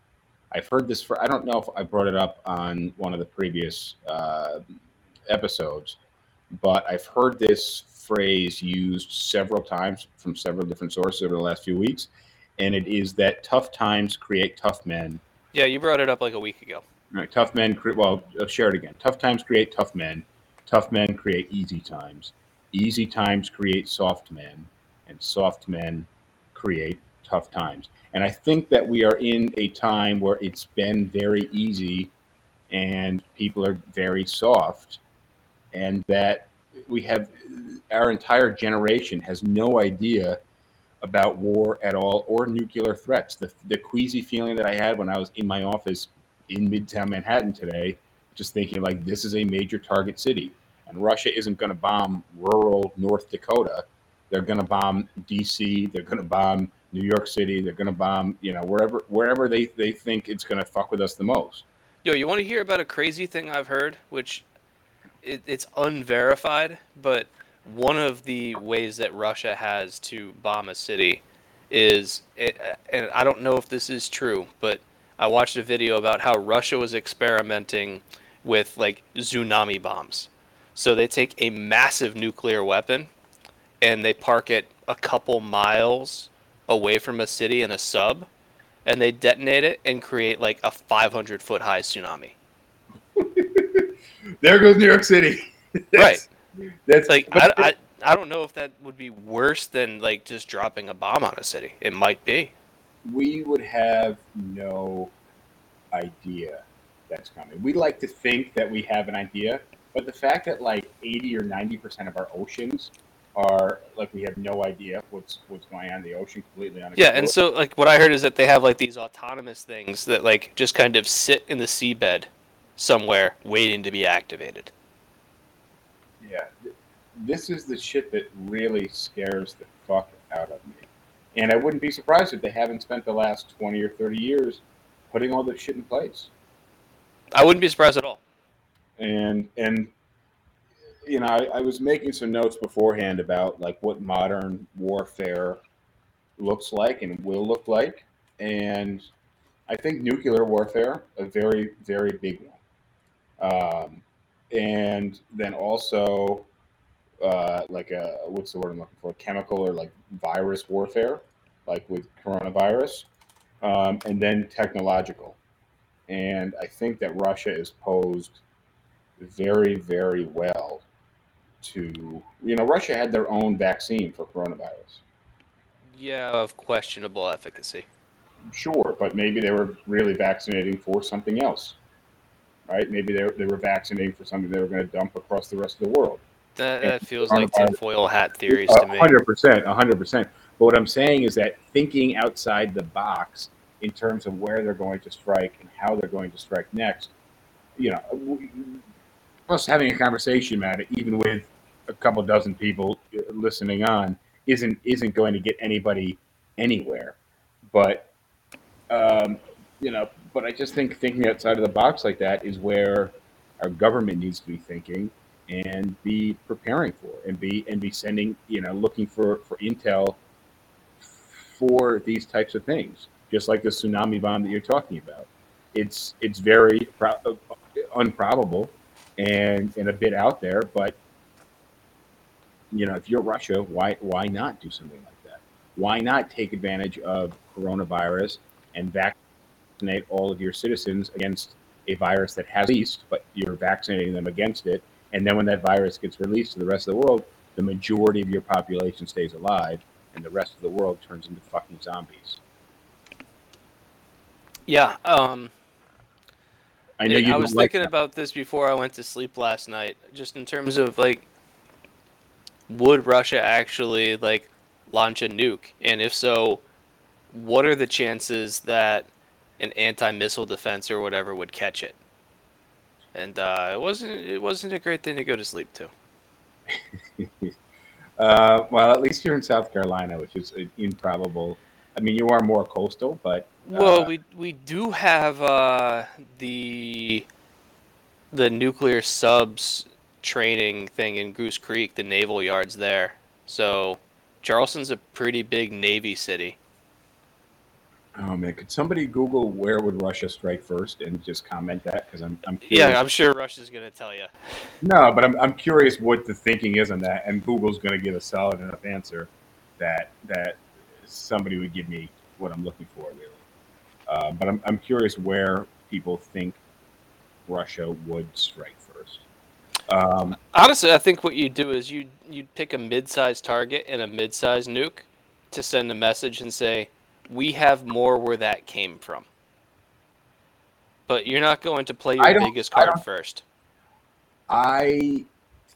I've heard this for I don't know if I brought it up on one of the previous uh, episodes, but I've heard this phrase used several times from several different sources over the last few weeks, and it is that tough times create tough men. Yeah, you brought it up like a week ago. Right, tough men. Cre- well, I'll share it again. Tough times create tough men. Tough men create easy times. Easy times create soft men, and soft men create tough times. And I think that we are in a time where it's been very easy, and people are very soft, and that we have our entire generation has no idea about war at all or nuclear threats. The, the queasy feeling that I had when I was in my office in Midtown Manhattan today, just thinking like this is a major target city, and Russia isn't going to bomb rural North Dakota. They're going to bomb D.C. They're going to bomb New York City. They're going to bomb you know wherever wherever they they think it's going to fuck with us the most. Yo, you want to hear about a crazy thing I've heard, which it, it's unverified, but one of the ways that Russia has to bomb a city is, it, and I don't know if this is true, but I watched a video about how Russia was experimenting with like tsunami bombs. So they take a massive nuclear weapon and they park it a couple miles away from a city in a sub and they detonate it and create like a 500 foot high tsunami. There goes New York City. Right. That's Like I, I I don't know if that would be worse than like just dropping a bomb on a city. It might be. we would have no idea that's coming. We like to think that we have an idea, but the fact that like 80 or 90% of our oceans are like we have no idea what's what's going on in the ocean completely unexplored. Yeah, and so like what I heard is that they have like these autonomous things that like just kind of sit in the seabed somewhere waiting to be activated. yeah, this is the shit that really scares the fuck out of me. And I wouldn't be surprised if they haven't spent the last 20 or 30 years putting all this shit in place. I wouldn't be surprised at all. and and you know I, I was making some notes beforehand about like what modern warfare looks like and will look like. And i think nuclear warfare a very very big one. Um, and then also uh, like a what's the word i'm looking for? Chemical or like virus warfare like with coronavirus um, and then technological. And i think that russia is posed very, very well to, you know, Russia had their own vaccine for coronavirus. Yeah, of questionable efficacy. Sure, but maybe they were really vaccinating for something else, right? Maybe they were, they were vaccinating for something they were going to dump across the rest of the world. That, that feels like tinfoil hat theories to me. hundred percent, hundred percent. But what I'm saying is that thinking outside the box in terms of where they're going to strike and how they're going to strike next, you know, us having a conversation about it, even with a couple dozen people uh, listening on, isn't isn't going to get anybody anywhere. But um, you know, but I just think thinking outside of the box like that is where our government needs to be thinking and be preparing for and be and be sending you know looking for for intel for these types of things just like the tsunami bomb that you're talking about it's it's very pro- uh, unprobable and and a bit out there but you know if you're russia why why not do something like that why not take advantage of coronavirus and vaccinate all of your citizens against a virus that has released but you're vaccinating them against it and then when that virus gets released to the rest of the world, the majority of your population stays alive, and the rest of the world turns into fucking zombies. Yeah, um, I know you. I was like thinking that. about this before I went to sleep last night, just in terms of like, would Russia actually like launch a nuke, and if so, what are the chances that an anti-missile defense or whatever would catch it? And uh, it wasn't it wasn't a great thing to go to sleep to. Uh, well, at least you're in South Carolina, which is uh, improbable. I mean, you are more coastal, but Well, uh, we we do have uh, the the nuclear subs training thing in Goose Creek, the naval yards there. So Charleston's a pretty big navy city. oh man, could somebody Google where would Russia strike first and just comment that because I'm I'm curious. Yeah, I'm sure Russia's gonna tell you. No, but I'm, I'm curious what the thinking is on that, and Google's going to give a solid enough answer that that somebody would give me what I'm looking for, really. Uh, but I'm, I'm curious where people think Russia would strike. Um, Honestly, I think what you do is you you'd pick a mid-sized target and a mid-sized nuke to send a message and say, "We have more where that came from." But you're not going to play your biggest card don't- first. I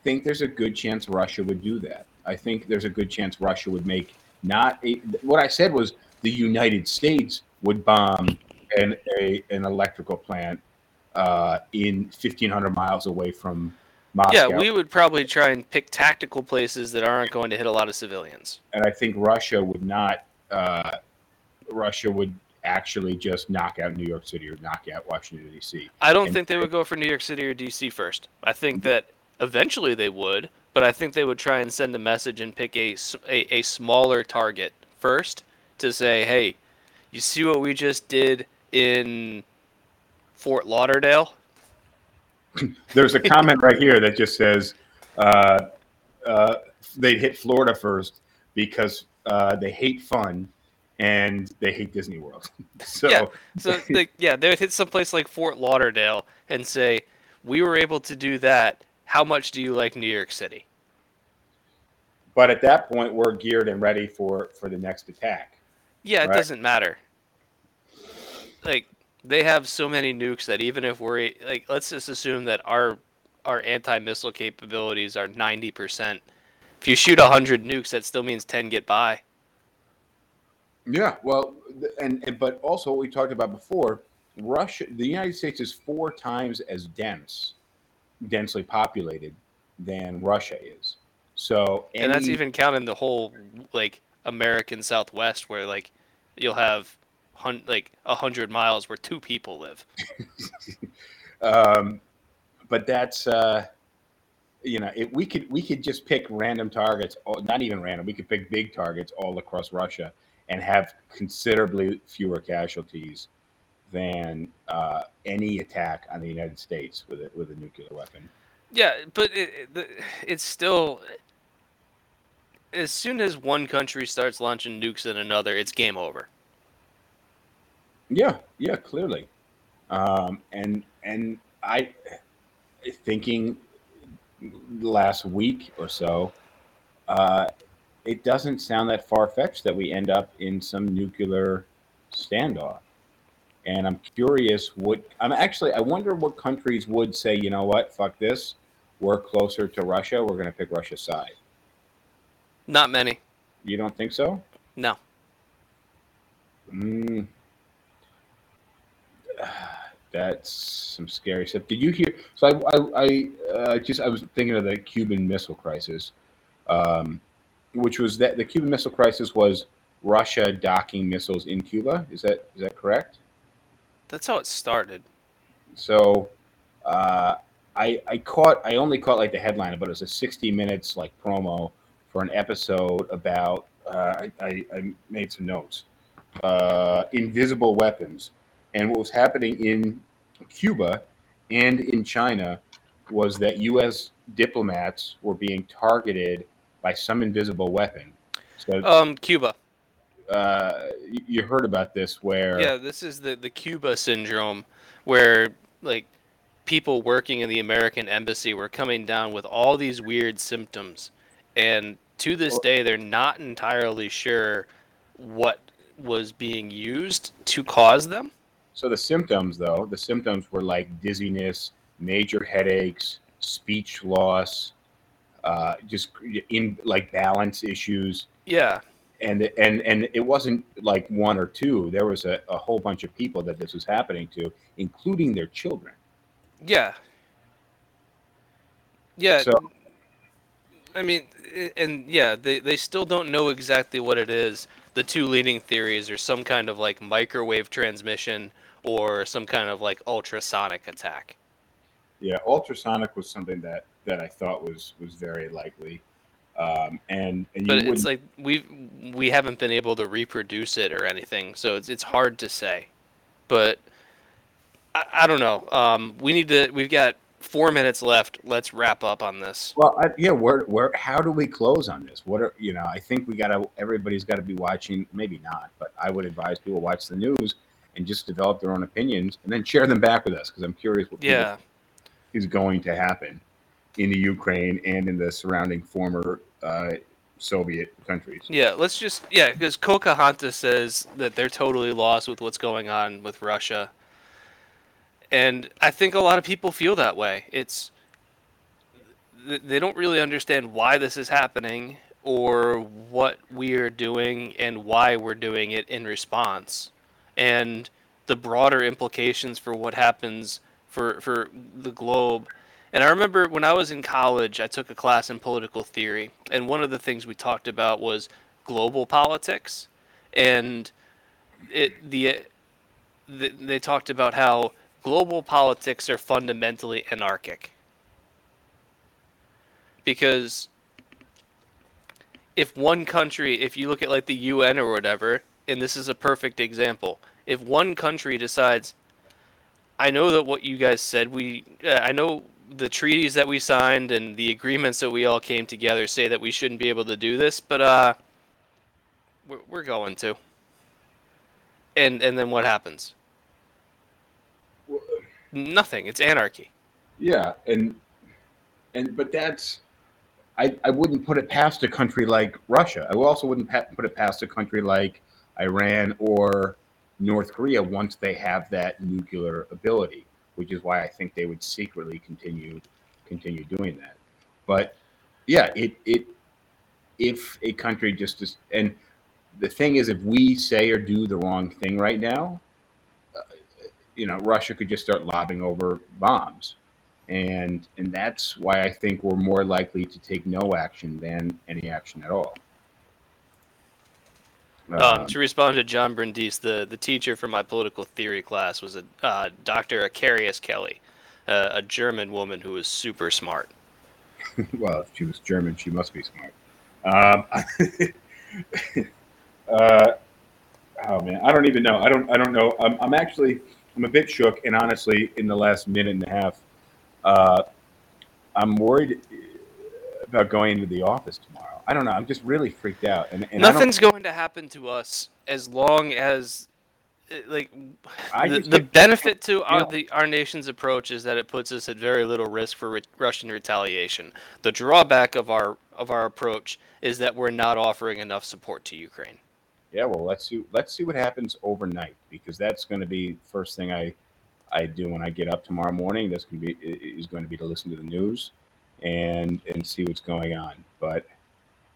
think there's a good chance Russia would do that. I think there's a good chance Russia would make not a, what I said was the United States would bomb an a, an electrical plant uh, in 1,500 miles away from Moscow. Yeah, we would probably try and pick tactical places that aren't going to hit a lot of civilians. and I think Russia would not. Uh, Russia would actually just knock out New York City or knock out Washington D.C. I don't And- think they would go for New York City or DC first. I think that eventually they would, but I think they would try and send a message and pick a a smaller target first to say, hey, you see what we just did in Fort Lauderdale? There's a comment right here that just says uh, uh, they'd hit Florida first because uh, they hate fun and they hate Disney World. so Yeah. So, like, yeah, they would hit someplace like Fort Lauderdale and say, we were able to do that. How much do you like New York City? but at that point, we're geared and ready for for the next attack. Yeah, it Right. doesn't matter. Like they have so many nukes that even if we're like, let's just assume that our our anti-missile capabilities are ninety percent. If you shoot hundred nukes, that still means ten get by. Yeah, well, and, and but also what we talked about before, Russia, the United States is four times as dense, densely populated than Russia is. So, And that's even counting the whole like American Southwest, where like you'll have hun- like a hundred miles where two people live. um, but that's uh, you know, it, we could we could just pick random targets, not even random. We could pick big targets all across Russia and have considerably fewer casualties than uh, any attack on the United States with a, with a nuclear weapon. Yeah, but it, it, it's still. As soon as one country starts launching nukes in another, it's game over. Yeah, yeah, clearly. Um, and and I thinking last week or so, uh, it doesn't sound that far fetched that we end up in some nuclear standoff. And I'm curious what I'm actually, I wonder what countries would say, you know what, fuck this. We're closer to Russia. We're going to pick Russia's side. Not many. You don't think so? No. Mm. That's some scary stuff. Did you hear? So I, I, I uh, just I was thinking of the Cuban Missile Crisis, um, which was that the Cuban Missile Crisis was Russia docking missiles in Cuba. Is that is that correct? That's how it started. So, uh, I I caught I only caught like the headline, but it was a sixty minutes like promo for an episode about. Uh, I, I, I made some notes. Uh, invisible weapons, and what was happening in Cuba and in China was that U.S. diplomats were being targeted by some invisible weapon. So, Um, Cuba. uh, you- heard about this where Yeah, this is the the Cuba syndrome, where like people working in the American embassy were coming down with all these weird symptoms, and to this day they're not entirely sure what was being used to cause them. So the symptoms, though, the symptoms were like dizziness, major headaches, speech loss, uh, just in like balance issues, Yeah, and and and it wasn't like one or two. There was a, a whole bunch of people that this was happening to, including their children. yeah, yeah. So- I mean, and yeah, they they still don't know exactly what it is. The two leading theories are some kind of like microwave transmission or some kind of like ultrasonic attack. Yeah, ultrasonic was something that that I thought was was very likely, um, and and But it's like we we haven't been able to reproduce it or anything, so it's it's hard to say. But I, I don't know. Um, we need to. We've got four minutes left. Let's wrap up on this. Well, I, yeah. Where, where, how do we close on this? What are you know? I think we gotta. Everybody's got to be watching. Maybe not, but I would advise people watch the news and just develop their own opinions and then share them back with us because I'm curious what Yeah. is going to happen in the Ukraine and in the surrounding former uh, Soviet countries. Yeah, let's just yeah, because Pocahontas says that they're totally lost with what's going on with Russia, and I think a lot of people feel that way. It's they don't really understand why this is happening or what we're doing and why we're doing it in response, and the broader implications for what happens for for the globe. And I remember when I was in college, I took a class in political theory, and one of the things we talked about was global politics, and it the, the they talked about how global politics are fundamentally anarchic because if one country, if you look at like the UN or whatever, and this is a perfect example, if one country decides, I know that what you guys said, we, uh, I know the treaties that we signed and the agreements that we all came together say that we shouldn't be able to do this, but uh, we're, we're going to. And and then what happens? Nothing. It's anarchy. Yeah, and and but that's I I wouldn't put it past a country like Russia. I also wouldn't put it past a country like Iran or North Korea once they have that nuclear ability, which is why I think they would secretly continue continue doing that. But yeah, it it if a country just is, and the thing is, if we say or do the wrong thing right now, uh, you know, Russia could just start lobbing over bombs and and that's why I think we're more likely to take no action than any action at all. Um, Um, to respond to John Brindis, the, the teacher for my political theory class was a uh, Dr. Acarius Kelly, uh, a German woman who was super smart. well, if she was German, she must be smart. Um, uh, oh man, I don't even know. I don't. I don't know. I'm, I'm actually. I'm a bit shook, and honestly, in the last minute and a half, uh, I'm worried about going into the office tomorrow. I don't know. I'm just really freaked out, and, and Nothing's going to happen to us as long as uh, like the, the benefit to our, the, our nation's approach is that it puts us at very little risk for re- Russian retaliation. The drawback of our of our approach is that we're not offering enough support to Ukraine. Yeah, well, let's see. Let's see what happens overnight because that's going to be first thing I I do when I get up tomorrow morning. That's going to be is going to be to listen to the news and and see what's going on. But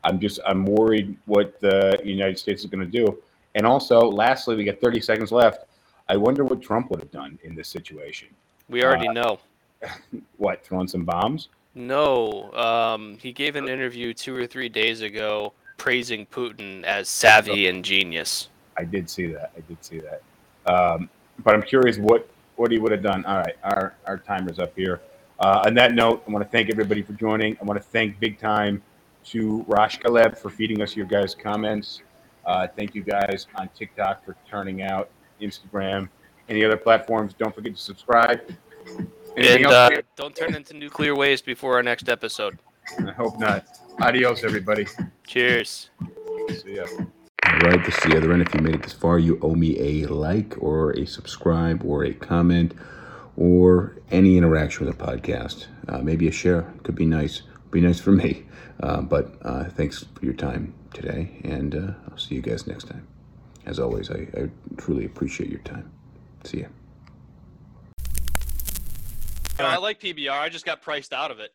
I'm just I'm worried what the United States is going to do. And also, lastly, we got 30 seconds left. I wonder what Trump would have done in this situation. We already Uh, know. What, throwing some bombs? No, um, he gave an interview two or three days ago praising Putin as savvy and genius. I did see that. I did see that. Um, but I'm curious what what he would have done. All right, our our timer's up here. Uh, on that note, I want to thank everybody for joining. I want to thank big time to Rosh Kaleb for feeding us your guys' comments. Uh, thank you guys on TikTok for turning out, Instagram, any other platforms. Don't forget to subscribe. Anything And uh, don't turn into nuclear waste before our next episode. I hope not. Adios, everybody. Cheers. See ya. All right, this is the other end. If you made it this far, you owe me a like or a subscribe or a comment or any interaction with a podcast. Uh, maybe a share could be nice. Be nice for me. Uh, but uh, thanks for your time today, and uh, I'll see you guys next time. As always, I, I truly appreciate your time. See ya. I like PBR. I just got priced out of it.